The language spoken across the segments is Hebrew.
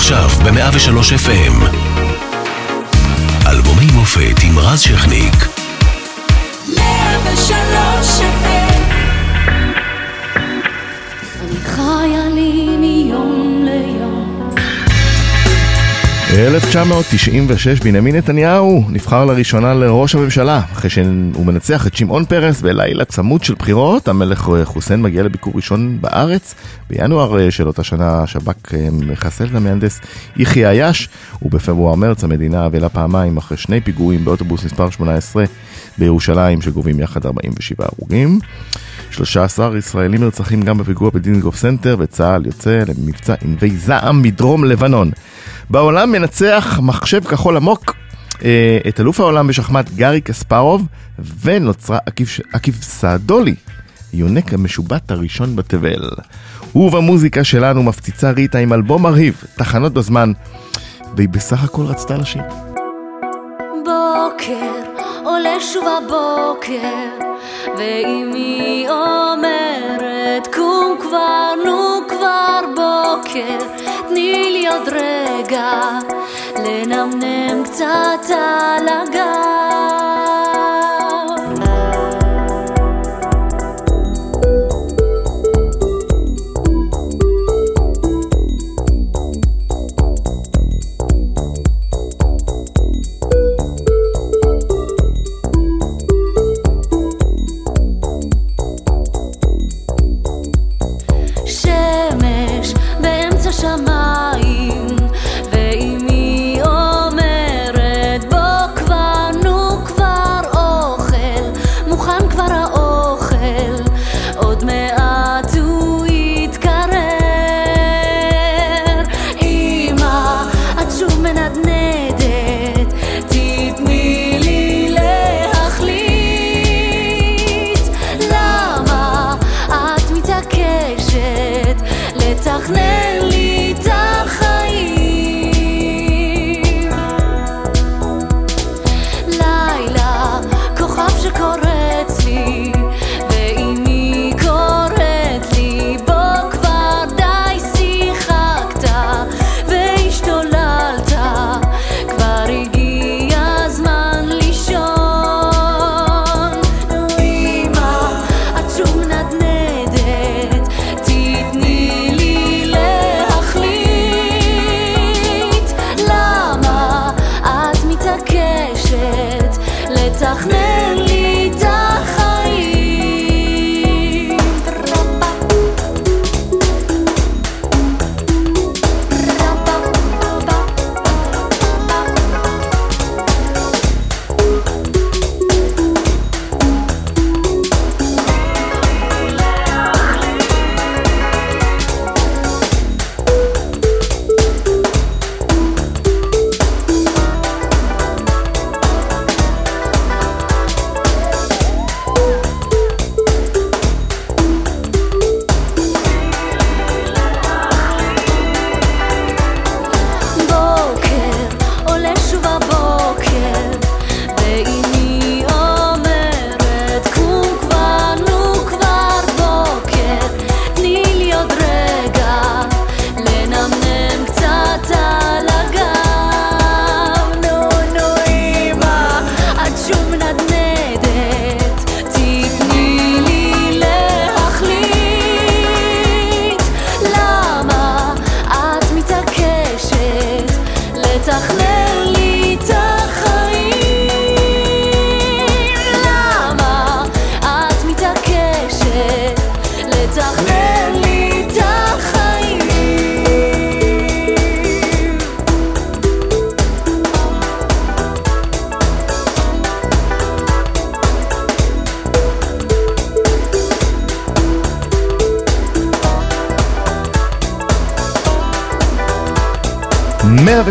עכשיו ב-103 FM. אלבומי מופת עם רז שכניק. 103 FM אני חיה לי מיום 1996 בנימין נתניהו נבחר לראשונה לראש הממשלה אחרי שהוא מנצח את שמעון פרס בלילה צמוד של בחירות. המלך חוסיין מגיע לביקור ראשון בארץ בינואר של אותה שנה השב"כ מחסל את המהנדס יחיא עיאש ובפברואר-מרץ המדינה אבלה פעמיים אחרי שני פיגועים באוטובוס מספר 18 בירושלים שגובים יחד 47 הרוגים 13 ישראלים נרצחים גם בפיגוע בדיזנגוף סנטר וצה"ל יוצא למבצע ענבי זעם בדרום לבנון בעולם מנצח מחשב כחול עמוק אה, את אלוף העולם בשחמט גארי קספרוב ונוצרה עקיף סעדולי, יונק המשובט הראשון בתבל. ובמוזיקה שלנו מפציצה ריטה עם אלבום מרהיב, תחנות בזמן, והיא בסך הכל רצתה לשיר. בוקר, עולה שוב הבוקר, ואמי אומרת, קום כבר, נו כבר בוקר, תני לי עוד רגע, לנמנם קצת על הגב.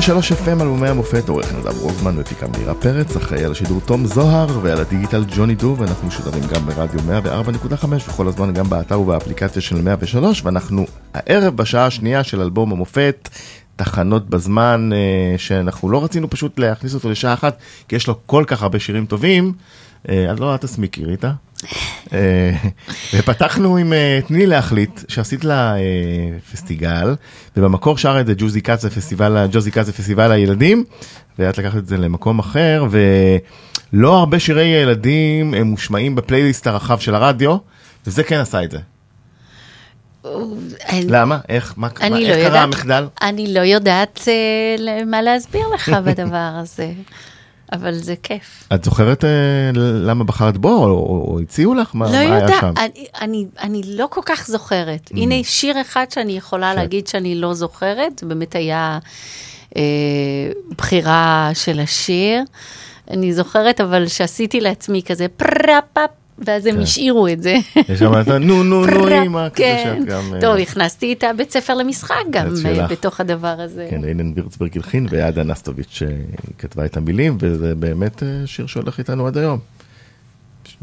103 FM אלבומי המופת, עורך נדב רוזמן מפיקה מירה פרץ, אחראי על השידור תום זוהר ועל הדיגיטל ג'וני דו, ואנחנו משודרים גם ברדיו 104.5 וכל הזמן גם באתר ובאפליקציה של 103, ואנחנו הערב בשעה השנייה של אלבום המופת, תחנות בזמן, אה, שאנחנו לא רצינו פשוט להכניס אותו לשעה אחת, כי יש לו כל כך הרבה שירים טובים. אה, לא, את תסמיקי, ריטה. אה, ופתחנו עם אה, תני לי להחליט, שעשית לה אה, פסטיגל, ובמקור שרה את זה ג'וזי זה פסטיבל, ג'וזי זה פסטיבל הילדים, ואת לקחת את זה למקום אחר, ולא הרבה שירי ילדים הם מושמעים בפלייליסט הרחב של הרדיו, וזה כן עשה את זה. למה? איך? מה, לא קרה המחדל? אני לא יודעת מה להסביר לך בדבר הזה, אבל זה כיף. את זוכרת אה, למה בחרת בו, או, או, או הציעו לך? מה, לא מה היה יודעת, שם? אני, אני, אני לא כל כך זוכרת. הנה שיר אחד שאני יכולה כן. להגיד שאני לא זוכרת, באמת היה אה, בחירה של השיר. אני זוכרת, אבל שעשיתי לעצמי כזה פרפפ, ואז הם כן. השאירו את זה. יש שם את נו נו נו אמא, כזה כן. שאת גם... אה, טוב, הכנסתי את הבית ספר למשחק גם אה. בתוך הדבר הזה. כן, אילן וירצברג הלחין ועדה נסטוביץ' אה, כתבה את המילים, וזה באמת שיר שהולך איתנו עד היום.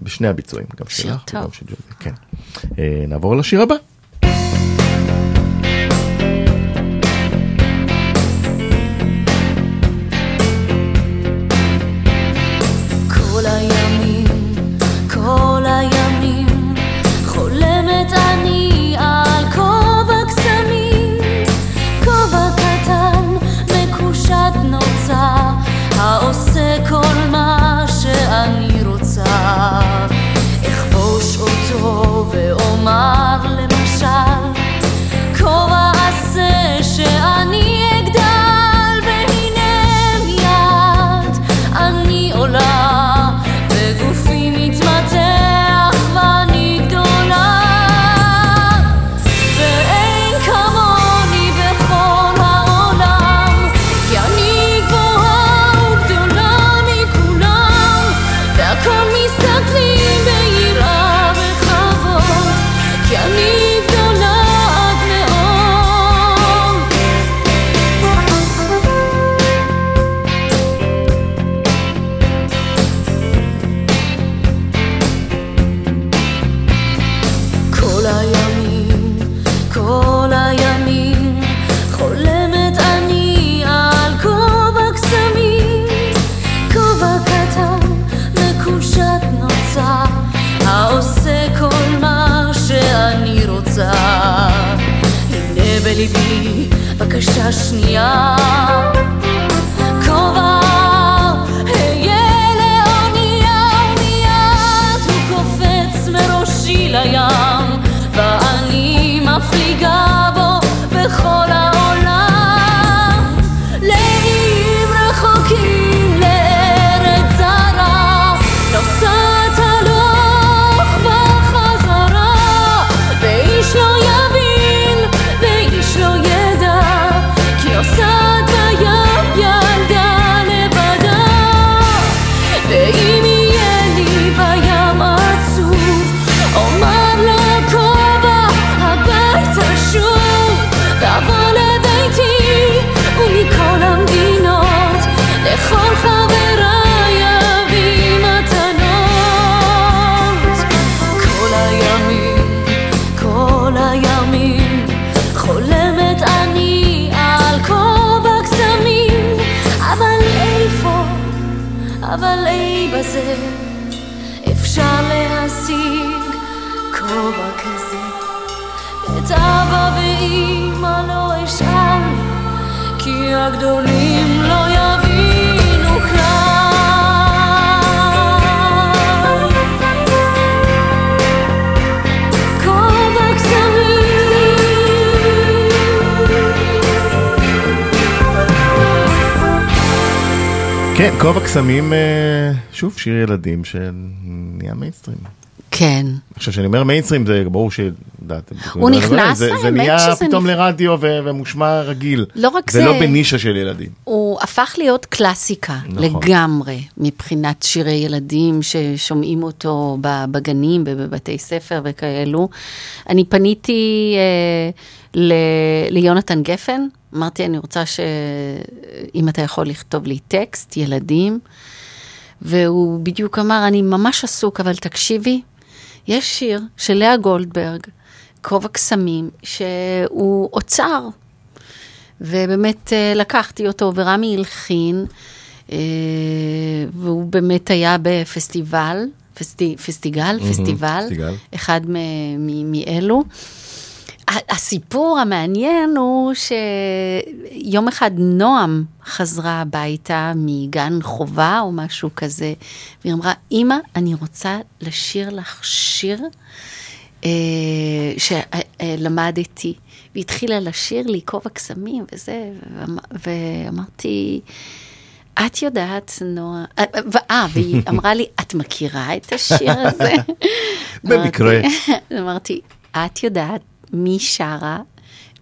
בשני הביצועים, גם שלך. וגם של ג'וזי, כן. נעבור לשיר הבא. לים ואני מפליגה כובע קסמים, אה, שוב, שיר ילדים שנהיה מיינסטרים. כן. עכשיו, כשאני אומר מיינסטרים, זה ברור ש... הוא נכנס, זה, זה האמת נהיה שזה פתאום לרדיו ומושמע רגיל. לא רק ולא זה- בנישה של ילדים. הוא הפך להיות קלאסיקה נכון. לגמרי, מבחינת שירי ילדים ששומעים אותו בגנים, בבתי ספר וכאלו. אני פניתי אה, ליונתן גפן, אמרתי, אני רוצה שאם אתה יכול לכתוב לי טקסט, ילדים, והוא בדיוק אמר, אני ממש עסוק, אבל תקשיבי, יש שיר של לאה גולדברג, כובע קסמים, שהוא אוצר. ובאמת אה, לקחתי אותו, ורמי הלחין, אה, והוא באמת היה בפסטיבל, פסטי, פסטיגל, פסטיבל, פסטיגל. אחד מ- מ- מאלו. ה- הסיפור המעניין הוא שיום אחד נועם חזרה הביתה מגן חובה או משהו כזה, והיא אמרה, אמא, אני רוצה לשיר לך שיר אה, שלמדתי. והתחילה לשיר לי כובע קסמים וזה, ואמ- ואמרתי, את יודעת, נועה, אה, אה, והיא אמרה לי, את מכירה את השיר הזה? במקרה. אמרתי, את יודעת מי שרה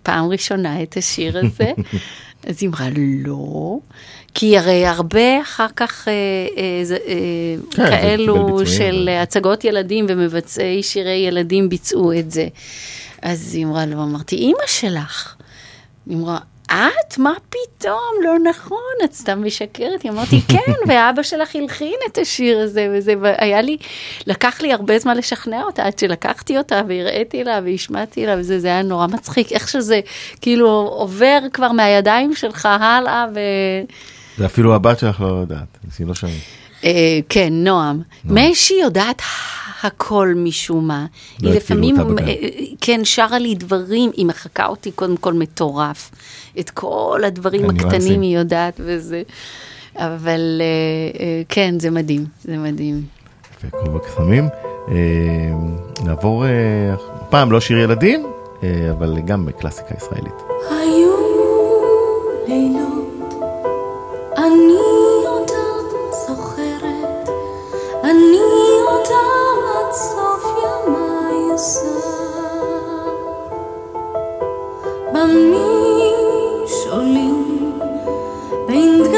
פעם ראשונה את השיר הזה? אז היא אמרה, לא, כי הרי הרבה אחר כך אה, אה, אה, כן, כאלו של הצגות ילדים ומבצעי שירי ילדים ביצעו את זה. אז היא אמרה לו, אמרתי, אימא שלך. היא אמרה, את? מה פתאום? לא נכון, את סתם משקרת. היא אמרתי, כן, ואבא שלך הלחין את השיר הזה וזה, והיה לי, לקח לי הרבה זמן לשכנע אותה, עד שלקחתי אותה והראיתי לה והשמעתי לה וזה, זה היה נורא מצחיק, איך שזה כאילו עובר כבר מהידיים שלך הלאה ו... ואפילו הבת שלך לא יודעת, היא לא שומעת. אה, כן, נועם. משי יודעת הכל משום מה. לא היא לפעמים, אותה בגן. אה, כן, שרה לי דברים, היא מחקה אותי קודם כל מטורף. את כל הדברים. הקטנים היא יודעת וזה. אבל אה, אה, כן, זה מדהים, זה מדהים. יפה, כובע קסמים. אה, נעבור, אה, פעם לא שיר ילדים, אה, אבל גם קלאסיקה ישראלית. היו לילות, אני Ban mi solim, linh.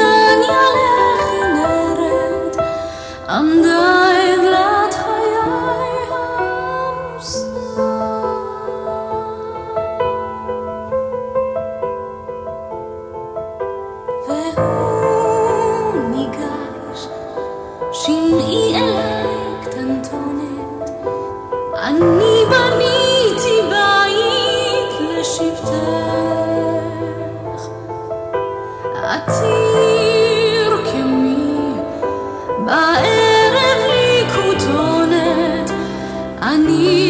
עתיר כמי, בערב לי כותונת, אני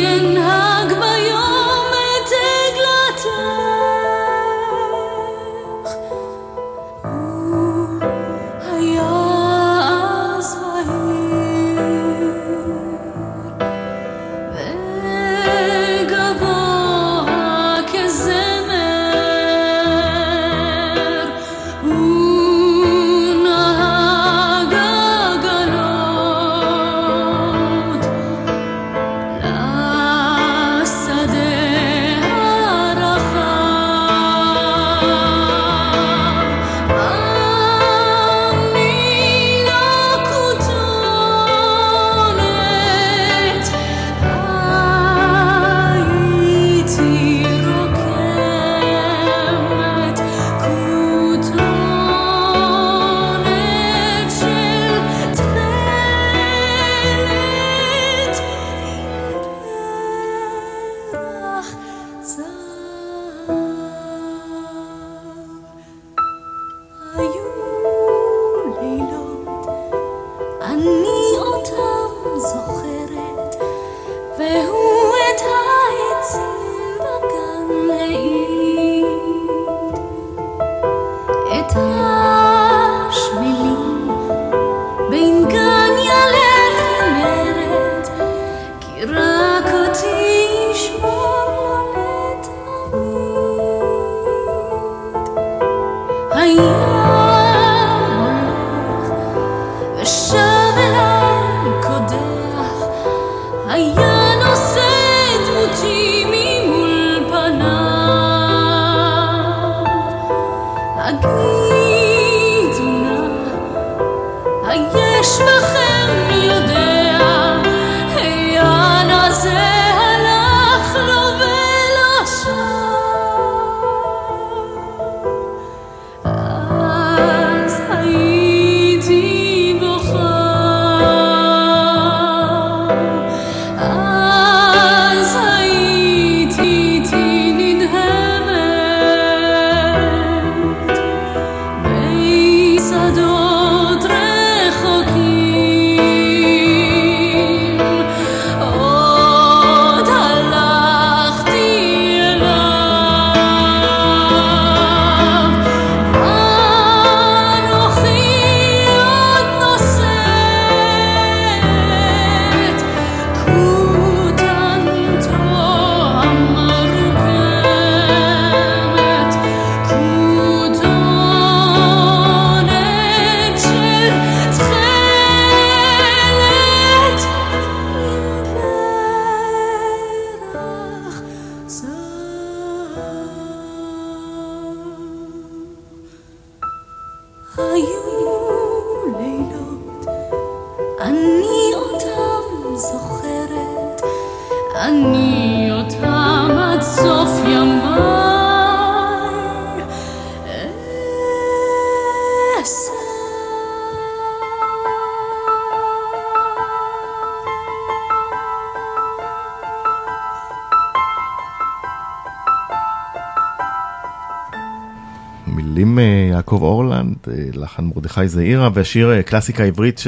אה, לחן מרדכי זעירה, והשיר אה, קלאסיקה עברית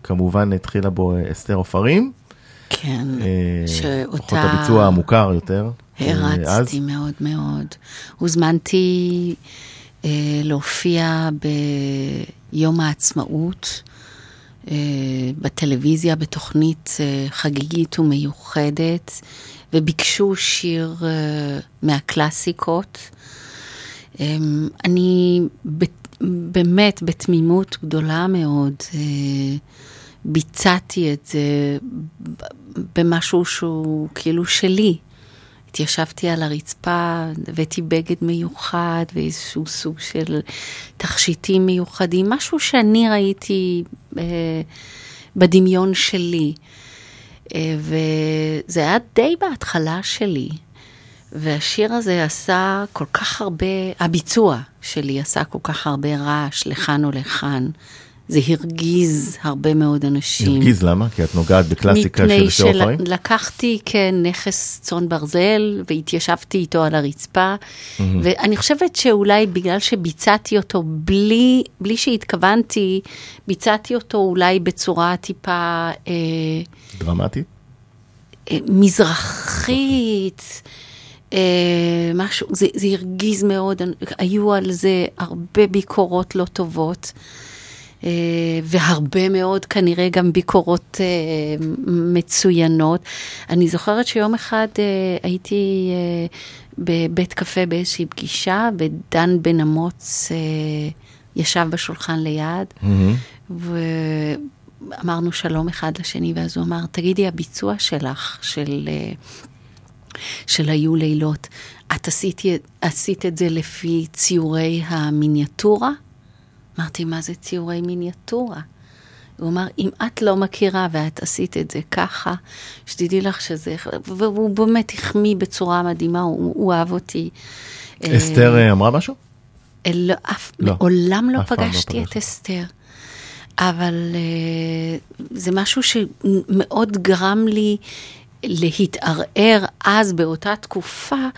שכמובן התחילה בו אה, אסתר עופרים. כן, אה, שאותה... לפחות הביצוע המוכר יותר. אה, אז. הרצתי מאוד מאוד. הוזמנתי אה, להופיע ביום העצמאות, אה, בטלוויזיה, בתוכנית אה, חגיגית ומיוחדת, וביקשו שיר אה, מהקלאסיקות. אה, אני ב- באמת בתמימות גדולה מאוד אה, ביצעתי את זה במשהו שהוא כאילו שלי. התיישבתי על הרצפה, הבאתי בגד מיוחד ואיזשהו סוג של תכשיטים מיוחדים, משהו שאני ראיתי אה, בדמיון שלי. אה, וזה היה די בהתחלה שלי. והשיר הזה עשה כל כך הרבה, הביצוע שלי עשה כל כך הרבה רעש לכאן או לכאן. זה הרגיז הרבה מאוד אנשים. הרגיז למה? כי את נוגעת בקלאסיקה של אסתר עופרים? מפני שלקחתי כנכס צאן ברזל והתיישבתי איתו על הרצפה, ואני חושבת שאולי בגלל שביצעתי אותו בלי, בלי שהתכוונתי, ביצעתי אותו אולי בצורה טיפה אה, דרמטית? אה, מזרחית. אה, משהו, זה, זה הרגיז מאוד, היו על זה הרבה ביקורות לא טובות. אה, והרבה מאוד כנראה גם ביקורות אה, מצוינות. אני זוכרת שיום אחד אה, הייתי אה, בבית קפה באיזושהי פגישה, ודן בן אמוץ אה, ישב בשולחן ליד, ואמרנו שלום אחד לשני, ואז הוא אמר, תגידי, הביצוע שלך, של... אה, של היו לילות, את עשית, עשית את זה לפי ציורי המיניאטורה? אמרתי, מה זה ציורי מיניאטורה? הוא אמר, אם את לא מכירה ואת עשית את זה ככה, שתדעי לך שזה... והוא באמת החמיא בצורה מדהימה, הוא, הוא אהב אותי. אסתר אה, אמרה משהו? לא, אף, לא. מעולם לא לא פגשתי את פגשת. אסתר. אבל אה, זה משהו שמאוד גרם לי להתערער אז באותה תקופה,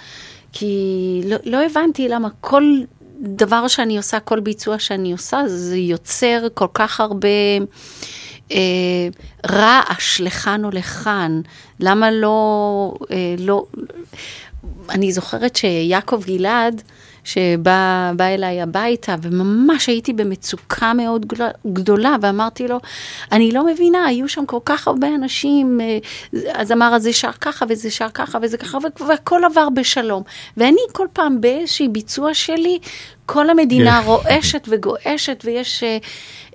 כי לא, לא הבנתי למה כל דבר שאני עושה, כל ביצוע שאני עושה, זה יוצר כל כך הרבה אה, רעש לכאן או לכאן. למה לא, אה, לא... אני זוכרת שיעקב גלעד, שבא בא אליי הביתה, וממש הייתי במצוקה מאוד גדולה- ואמרתי לו, אני לא מבינה, היו שם כל כך הרבה אנשים, אה, אז אמר, אז זה שר ככה, וזה שר ככה, וזה ככה, והכל עבר בשלום. ואני כל פעם באיזשהי ביצוע שלי, כל המדינה כן. רועשת וגועשת, ויש אה,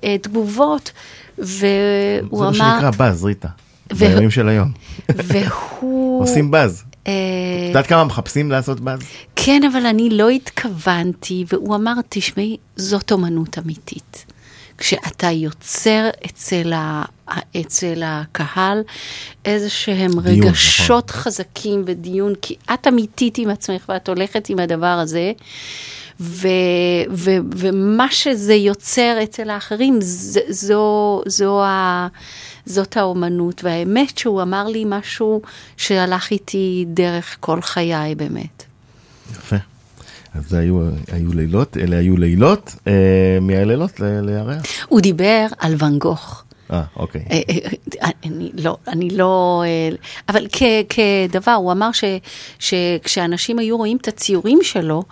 אה, תגובות, והוא זה מה אמר, שנקרא באז, ריטה. בימים של היום. והוא... עושים באז. אה, את יודעת כמה מחפשים לעשות באז? כן, אבל אני לא התכוונתי, והוא אמר, תשמעי, זאת אומנות אמיתית. כשאתה יוצר אצל, ה, אצל הקהל איזה שהם דיון, רגשות נכון. חזקים ודיון, כי את אמיתית עם עצמך ואת הולכת עם הדבר הזה, ו, ו, ומה שזה יוצר אצל האחרים, ז, זו, זו ה... זאת האומנות, והאמת שהוא אמר לי משהו שהלך איתי דרך כל חיי באמת. יפה. אז זה היו, היו לילות, אלה היו לילות, אה, מהלילות לירח. הוא דיבר על ואן גוך. אה, אוקיי. אה, אה, אה, אני לא, אני לא, אבל כ, כדבר, הוא אמר ש, שכשאנשים היו רואים את הציורים שלו,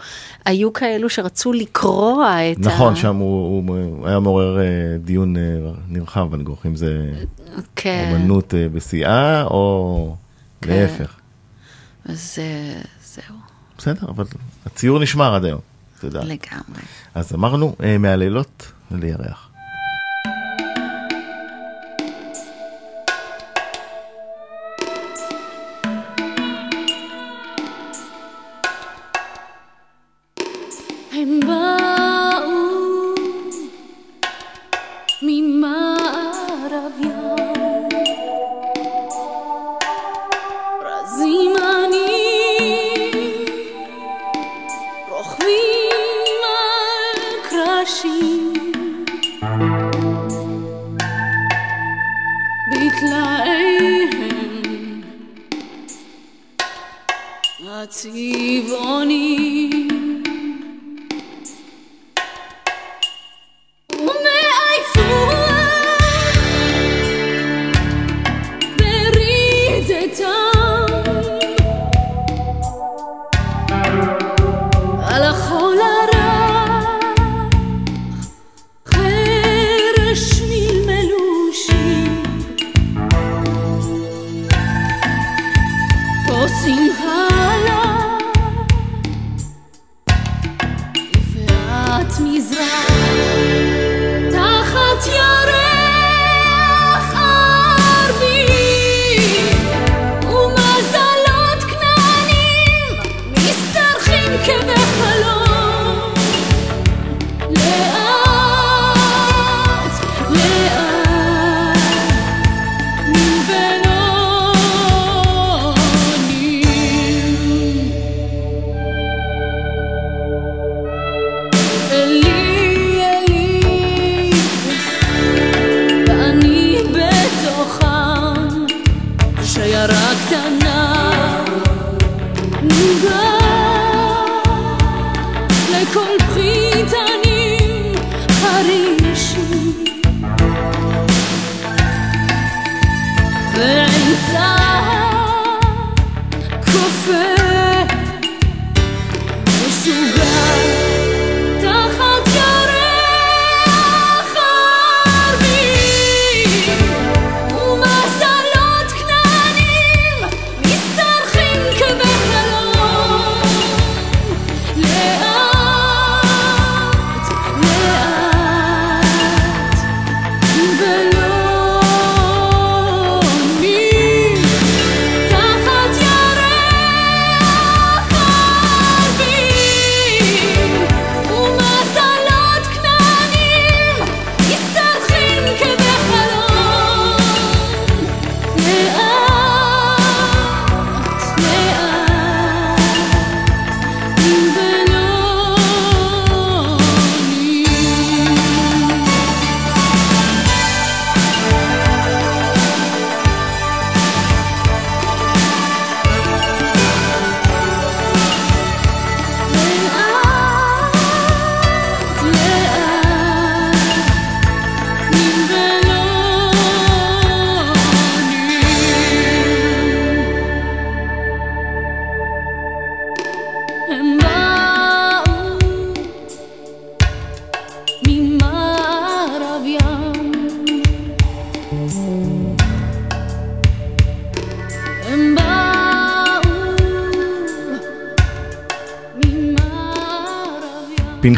היו כאלו שרצו לקרוע את נכון, ה... שם הוא, הוא היה מעורר דיון נרחב, ואני גוך, אם זה כן, אומנות אה, בשיאה, או כן. להפך. אז זהו, בסדר, אבל הציור נשמר עד היום, תודה. לגמרי. אז אמרנו, מהלילות לירח.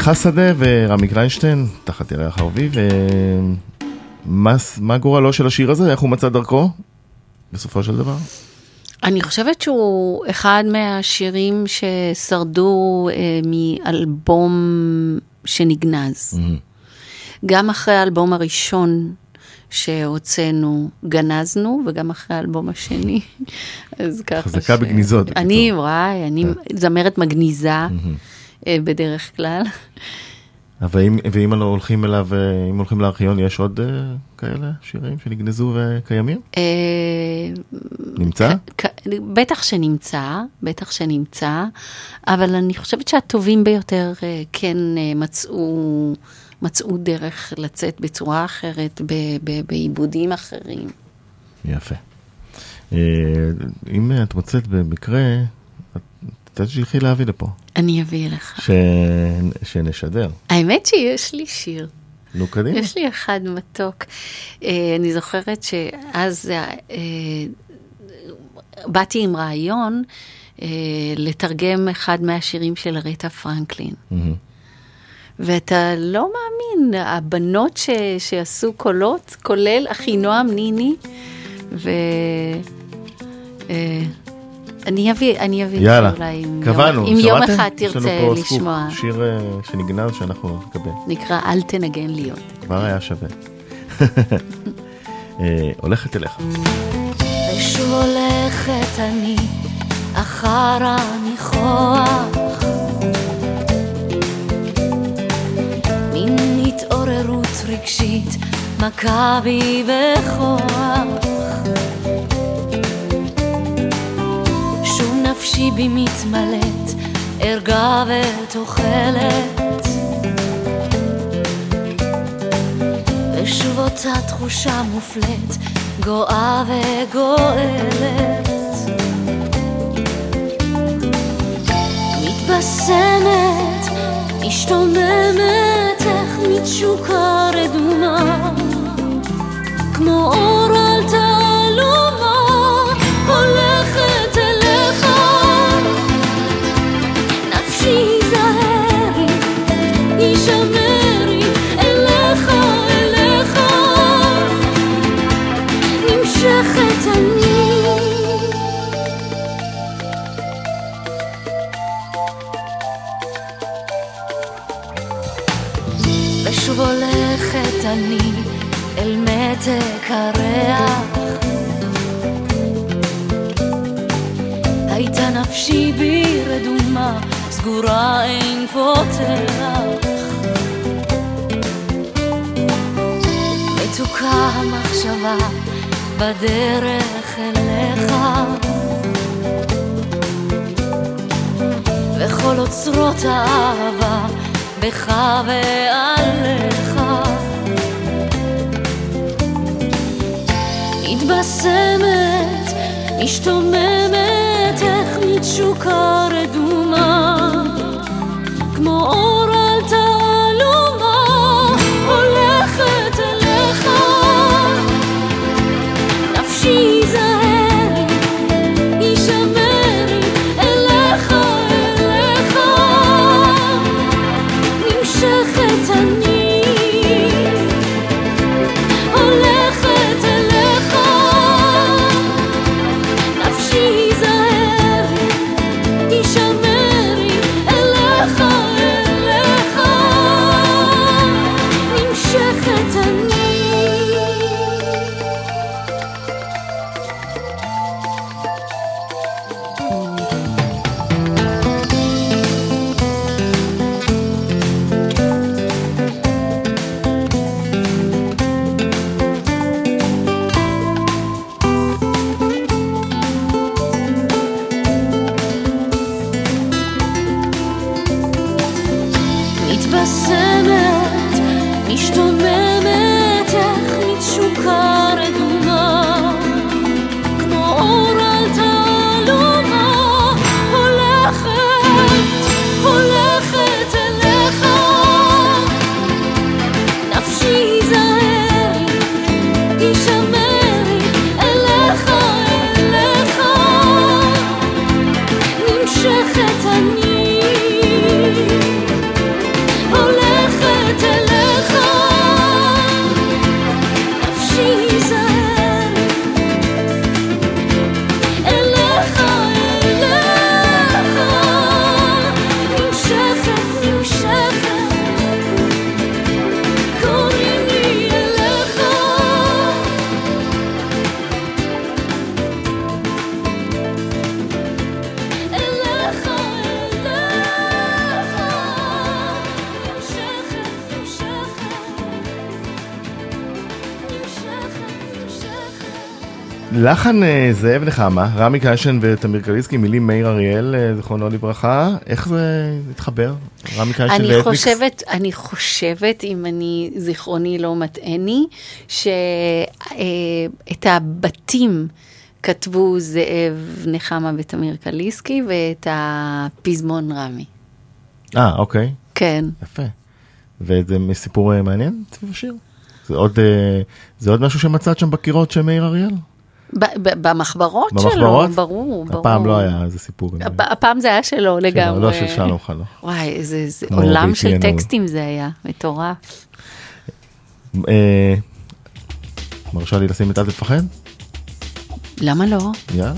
פנחס שדה ורמי קליינשטיין, תחת ירח ערבי, ומה מה גורלו של השיר הזה? איך הוא מצא דרכו? בסופו של דבר? אני חושבת שהוא אחד מהשירים ששרדו אה, מאלבום שנגנז. גם אחרי האלבום הראשון שהוצאנו, גנזנו, וגם אחרי האלבום השני. אז ככה חזקה בגניזות. אני, וואי, אני זמרת מגניזה אה, בדרך כלל. אבל אם, ואם לא הולכים אליו, אה, אם הולכים לארכיון, יש עוד אה, כאלה שירים שנגנזו וקיימים? אה, נמצא? כ- כ- בטח שנמצא, בטח שנמצא, אבל אני חושבת שהטובים ביותר אה, כן אה, מצאו, מצאו דרך לצאת בצורה אחרת, ב- בעיבודים אחרים. יפה. אה, אם את מוצאת במקרה, את תשלחי להביא לפה, אני אביא לך. ש... שנשדר. האמת שיש לי שיר. נו, קדימה. יש לי אחד מתוק. אה, אני זוכרת שאז אה, אה, באתי עם רעיון אה, לתרגם אחד מהשירים של רטה פרנקלין. מהמם. ואתה לא מאמין, הבנות ש, שעשו קולות, כולל אחינועם ניני, ו... אני אביא, אני אביא, יאללה, קבענו, יום, אם יום שמעתם? אחד יש לנו תרצה פה סקופ, לשמוע, שיר אה, שנגנז שאנחנו נקבל, נקרא אל תנגן לי עוד. כבר היה שווה. אה, הולכת אליך. ושוב הולכת אני אחר הניחוח מן רגשית, מכה בי בכוח. שוב נפשי בי מתמלאת, ערגה ותוחלת. ושוב אותה תחושה מופלית, גואה וגואלת. מתבשמת, משתוממת, איך מתשוקה רדומה, כמו אור על תעלומה, הישמרי, אליך, אליך. הייתה נפשי בי רדומה, סגורה אין פותח. מתוקה המחשבה בדרך אליך. וכל אוצרות האהבה בך ועליך. מתבשמת, משתוממת, איך מתשוקה רדומה, כמו לחן אה, זאב נחמה, רמי קשן ותמיר קליסקי, מילים מאיר אריאל, אה, זיכרונו לברכה. איך זה התחבר? רמי קשן אני ואתניקס? חושבת, אני חושבת, אם אני, זיכרוני לא מטעני, שאת הבתים כתבו זאב נחמה ותמיר קליסקי, ואת הפזמון רמי. אה, אוקיי, כן. יפה. וזה סיפור אה, מעניין סביב השיר? זה עוד, אה, זה עוד משהו שמצאת שם בקירות של מאיר אריאל? במחברות שלו? ברור, ברור. הפעם לא היה איזה סיפור. הפעם זה היה שלו לגמרי. לא של שלום חנוך. וואי, איזה עולם של. טקסטים זה היה, מטורף. אה, מרשה לי לשים את אל תפחד? למה לא? יאללה.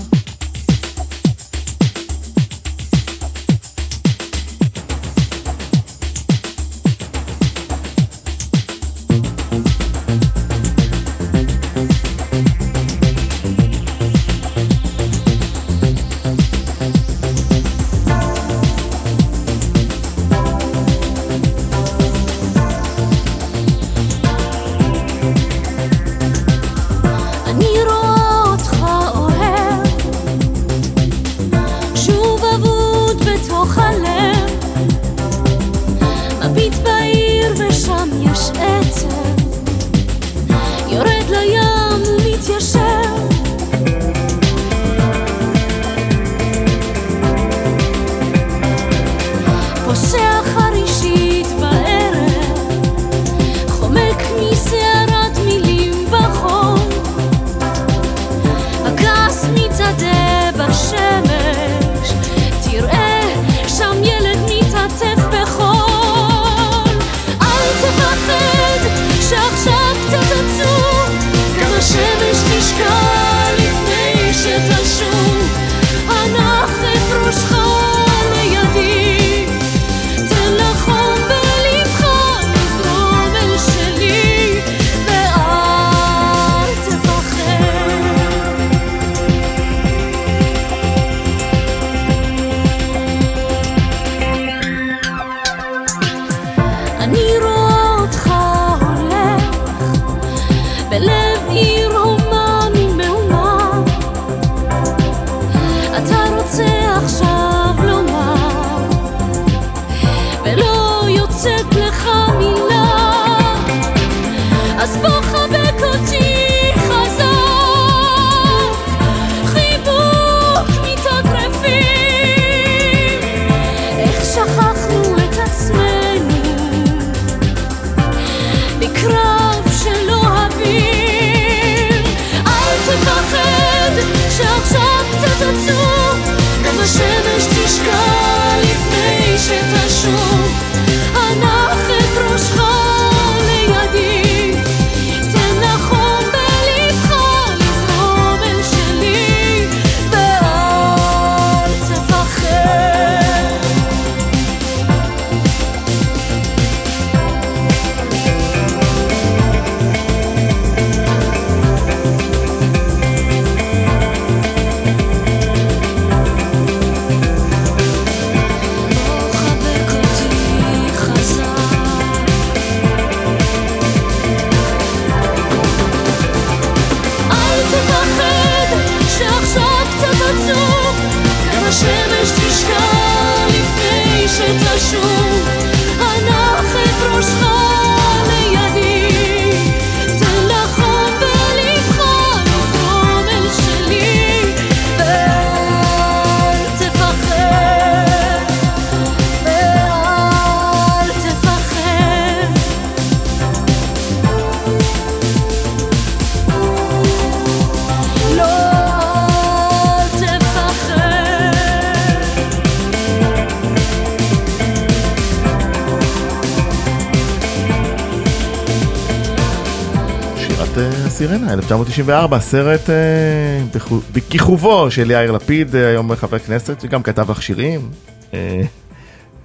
סירנה, 1994, סרט אה, בכיכובו של יאיר לפיד, אה, היום חבר כנסת, שגם כתב לך שירים. אה,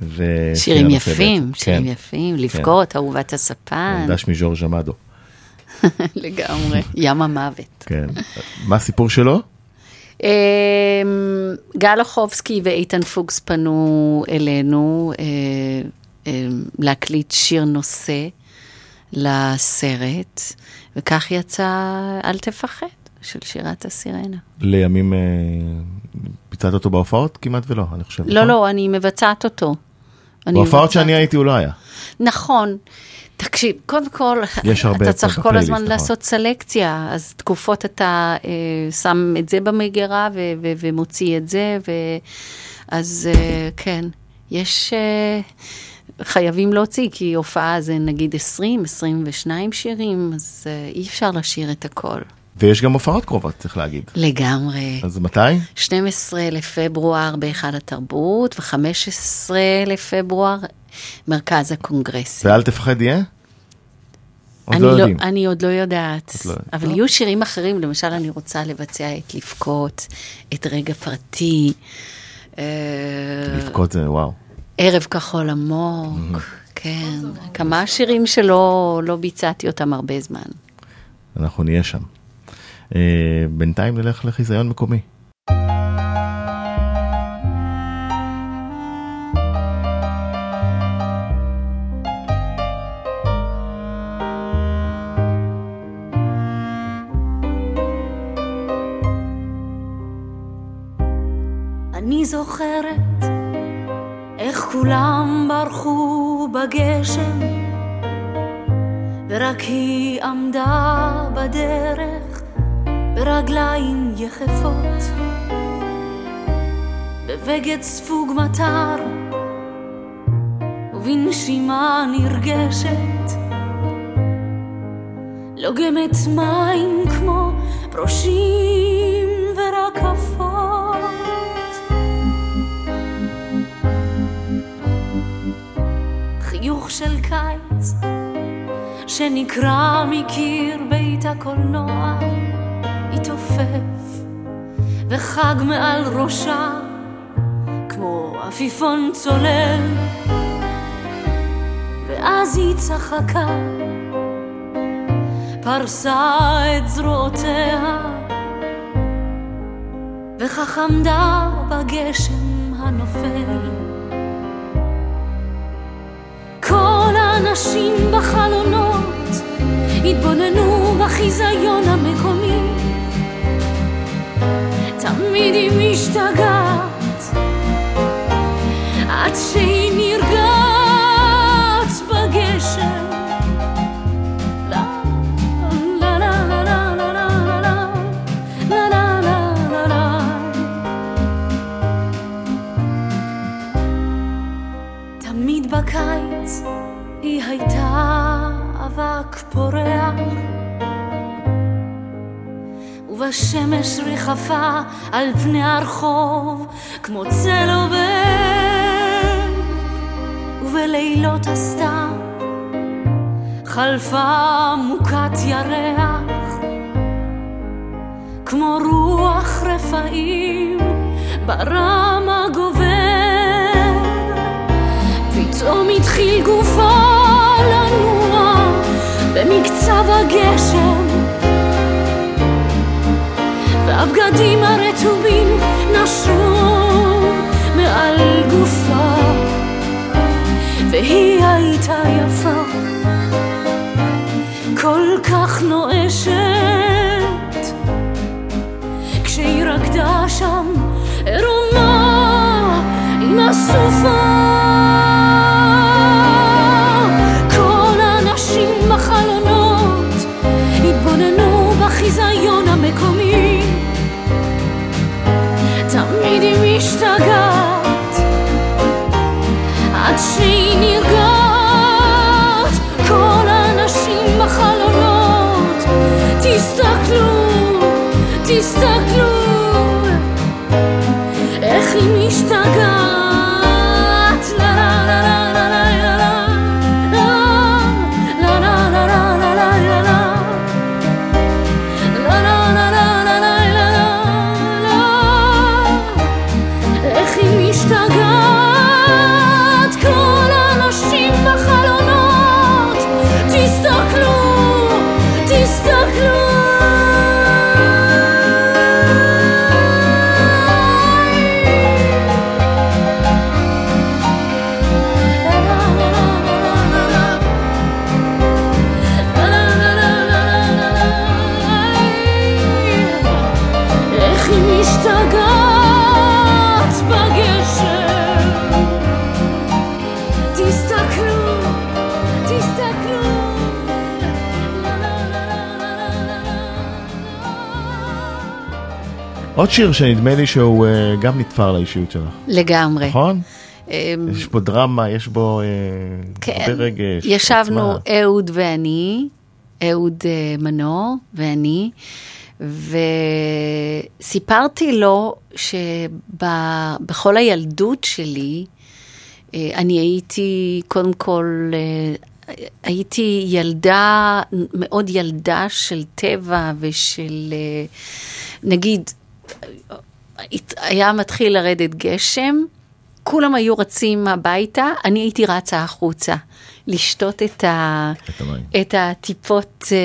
ו- שירים שיר יפים, שירים בעצם. יפים, לבכות, אהובת הספן, כן, דש מז'ורג' אמדו. לגמרי, ים המוות. כן. מה הסיפור שלו? אמ, גל אוחובסקי ואיתן פוקס פנו אלינו אה, אמ, להקליט שיר נושא לסרט, וכך יצא אל תפחד של שירת הסירנה. לימים אה, ביצעת אותו בהופעות? כמעט ולא, אני חושב. לא, נכון? לא, אני מבצעת אותו. בהופעות שאני הייתי הוא לא היה. נכון. תקשיב, קודם כל, אתה צריך כל הזמן נכון. לעשות סלקציה, אז תקופות אתה אה, שם את זה במגירה ו- ו- ומוציא את זה, ו... אז אה, כן, יש, אה, חייבים להוציא, כי הופעה זה נגיד 20, 22 שירים, אז אה, אי אפשר לשיר את הכל. ויש גם הופעות קרובות, צריך להגיד. לגמרי. אז מתי? 12 לפברואר בהיכל התרבות, ו-15 לפברואר מרכז הקונגרס. ואל תפחד יהיה? עוד אני לא יודעים. אני עוד לא יודעת, לא. אבל יהיו שירים אחרים, למשל אני רוצה לבצע את לבכות, את רגע פרטי, אה, לבכות זה וואו. ערב כחול עמוק, כן, כמה שירים שלא לא ביצעתי אותם הרבה זמן. אנחנו נהיה שם. אה, בינתיים נלך לחיזיון מקומי. כולם ברחו בגשם, ורק היא עמדה בדרך ברגליים יחפות, בבגד ספוג מטר ובנשימה נרגשת. לוגמת מים כמו פרושים ורקפות. של קיץ שנקרע מקיר בית הקולנוע התעופף וחג מעל ראשה כמו עפיפון צולל ואז היא צחקה פרסה את זרועותיה וכך עמדה בגשם הנופל. כל האנשים בחלונות התבוננו בחיזיון המקומי. תמיד היא משתגעת עד שהיא נרגעת פורח ובשמש ריחפה על פני הרחוב כמו צל עובר ובלילות הסתיו חלפה מוכת ירח. כמו רוח רפאים ברם הגובר פתאום התחיל גופו לנוע במקצב הגשם. והבגדים הרטובים נשרו מעל גופה והיא הייתה יפה. כל כך נואשת עוד שיר שנדמה לי שהוא אה, גם נתפר לאישיות שלך, לגמרי. נכון? אמ, יש בו דרמה, יש בו אה, כן, הרבה רגש. ישבנו עוצמה. אהוד ואני, אהוד אה, מנור ואני, וסיפרתי לו שבכל הילדות שלי, אני הייתי, קודם כל, הייתי ילדה, מאוד ילדה של טבע ושל, נגיד, היה מתחיל לרדת גשם, כולם היו רצים הביתה, אני הייתי רצה החוצה, לשתות את, ה, את המים. את הטיפות, אה,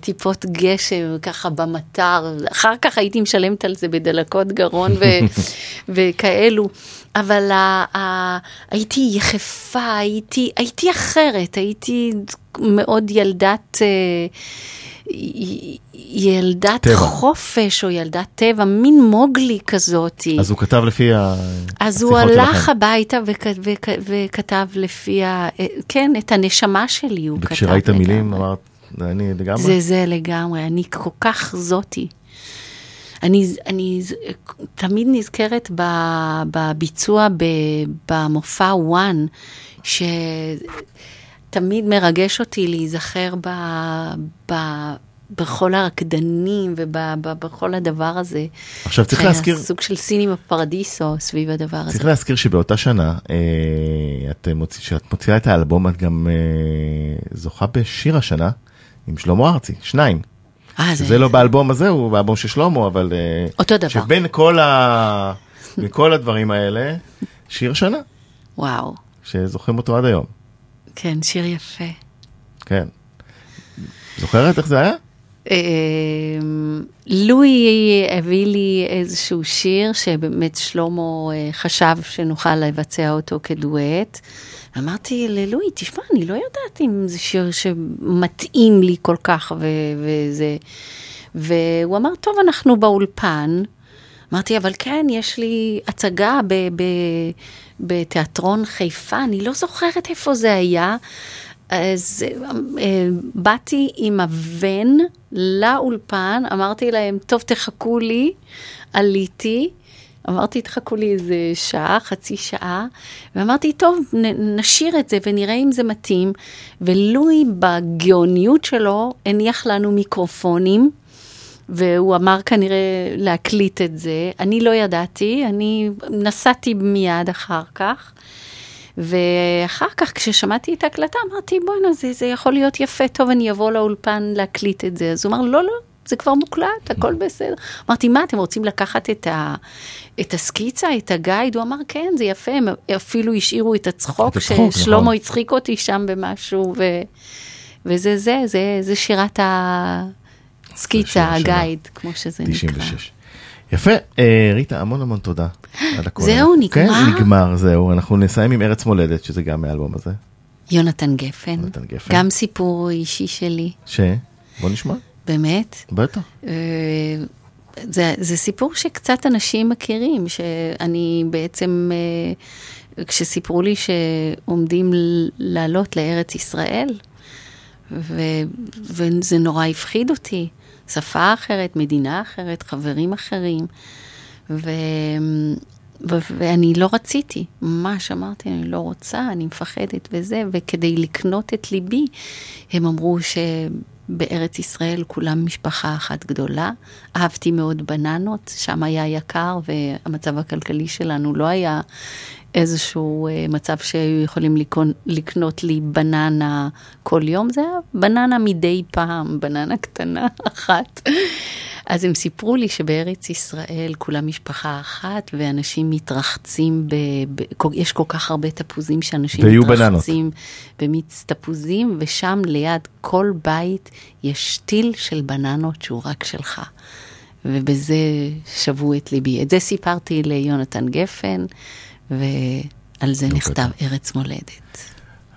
טיפות גשם ככה במטר, אחר כך הייתי משלמת על זה בדלקות גרון ו, וכאלו, אבל ה, ה, הייתי יחפה, הייתי, הייתי אחרת, הייתי מאוד ילדת... אה, ילדת טבע. חופש או ילדת טבע, מין מוגלי כזאת. אז הוא כתב לפי ה... אז הוא השיחות הלך שלכם. הביתה וכ- וכ- וכתב לפי, ה... כן, את הנשמה שלי הוא כתב. וכשראית מילים. אמרת, אני לגמרי? זה זה לגמרי, אני כל כך זאתי. אני, אני תמיד נזכרת בביצוע במופע וואן, שתמיד מרגש אותי להיזכר ב, ב, בכל הרקדנים ובכל הדבר הזה. עכשיו צריך שהיה להזכיר, סוג של סינימה פרדיסו סביב הדבר הזה. צריך להזכיר שבאותה שנה, אה, את מוציא, שאת מוציאה את האלבום, את גם אה, זוכה בשיר השנה עם שלמה ארצי, שניים. אה, זה לא באלבום הזה, הוא באלבום של שלמה, אבל... אה, אותו דבר. שבין כל, ה... מכל הדברים האלה, שיר שנה, וואו, שזוכרים אותו עד היום. כן, שיר יפה. כן. זוכרת איך זה היה? אמ, לואי הביא לי איזשהו שיר שבאמת שלמה אה, חשב שנוכל לבצע אותו כדואט. אמרתי ללואי, תשמע, אני לא יודעת אם זה שיר שמתאים לי כל כך וזה. והוא אמר, טוב, אנחנו באולפן. אמרתי, אבל כן, יש לי הצגה ב- ב- בתיאטרון חיפה, אני לא זוכרת איפה זה היה. אז אה, באתי עם הבן לאולפן, אמרתי להם, טוב, תחכו לי, עליתי. אמרתי, תחכו לי איזה שעה, חצי שעה, ואמרתי, טוב, נ, נשאיר את זה ונראה אם זה מתאים. ולואי, בגאוניות שלו, הניח לנו מיקרופונים, והוא אמר כנראה להקליט את זה. אני לא ידעתי, אני נסעתי מיד אחר כך. ואחר כך, כששמעתי את ההקלטה, אמרתי, בואנה, זה, זה יכול להיות יפה, טוב, אני אבוא לאולפן להקליט את זה. אז הוא אמר, לא, לא, זה כבר מוקלט, הכל בסדר. אמרתי, מה, אתם רוצים לקחת את, ה, את הסקיצה, את הגייד? הוא אמר, כן, זה יפה, הם אפילו השאירו את הצחוק, ששלמה נכון. הצחיק אותי שם במשהו, ו, וזה זה, זה, זה שירת הסקיצה, השנה. הגייד, כמו שזה נקרא. 96. יפה, אה, ריטה, המון המון תודה על הכל. זהו, כן, נגמר? נגמר, זהו. אנחנו נסיים עם ארץ מולדת, שזה גם מהאלבום הזה. יונתן גפן, יונתן גפן. גם סיפור אישי שלי, ש? בוא נשמע. באמת. בטח. אה, זה, זה סיפור שקצת אנשים מכירים, שאני בעצם, אה, כשסיפרו לי שעומדים לעלות לארץ ישראל, ו, וזה נורא הפחיד אותי. שפה אחרת, מדינה אחרת, חברים אחרים, ו, ו, ואני לא רציתי, ממש אמרתי, אני לא רוצה, אני מפחדת וזה, וכדי לקנות את ליבי, הם אמרו שבארץ ישראל כולם משפחה אחת גדולה. אהבתי מאוד בננות, שם היה יקר, והמצב הכלכלי שלנו לא היה איזשהו אה, מצב שהיו יכולים לקון, לקנות לי בננה כל יום, זה היה בננה מדי פעם, בננה קטנה אחת. אז הם סיפרו לי שבארץ ישראל כולם משפחה אחת, ואנשים מתרחצים, ב, ב, יש כל כך הרבה תפוזים שאנשים. מתרחצים במיץ תפוזים, ושם ליד כל בית יש שתיל של בננות שהוא רק שלך. ובזה שבו את ליבי. את זה סיפרתי ליונתן גפן, ועל זה נכתב. ארץ מולדת.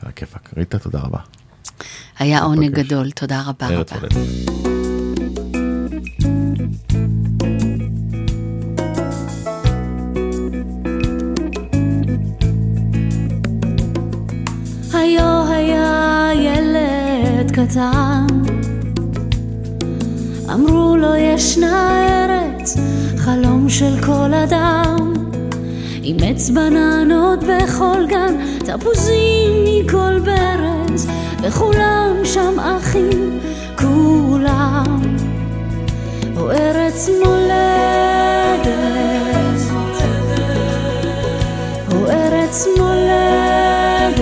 על הכיפאק. ריטה, תודה רבה. היה עונג ניפגש. גדול, תודה רבה ארץ רבה. מולדת. היו היה ילד קטן, אמרו לו ישנה ארץ, חלום של כל אדם. אימץ בננות בכל גן, תפוזים מכל ברז, וכולם שם אחים, כולם. או ארץ מולדת, או ארץ מולדת.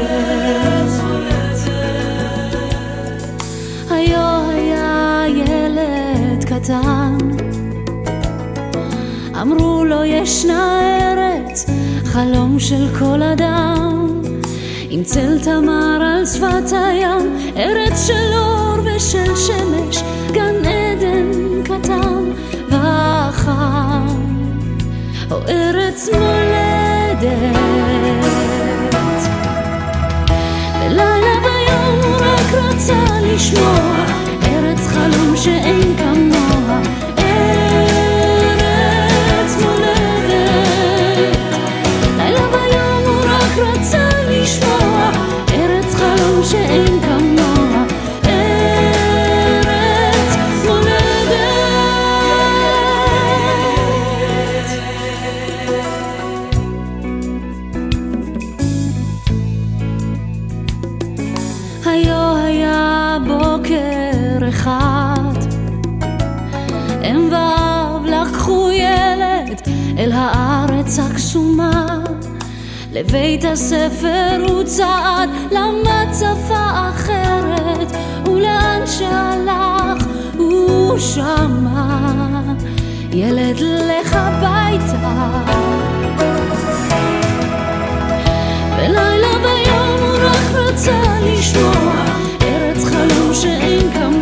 היו היה ילד קטן, אמרו לו ישנה חלום של כל אדם. עם צל תמר על שפת הים, ארץ של אור ושל שמש, גן עדן קטן וחם. או ארץ מולדת. בלילה ויום הוא רק רצה לשמוע ארץ חלום שאין כמוה, שאין כמוה, ארץ מולדת. היו היה בוקר אחד, אם ואב לקחו ילד אל הארץ הקסומה. לבית הספר הוא צעד, למד הוא שמע. ילד לך הביתה בלילה ויום הוא רק רצה לשמוע ארץ חלום שאין כמוה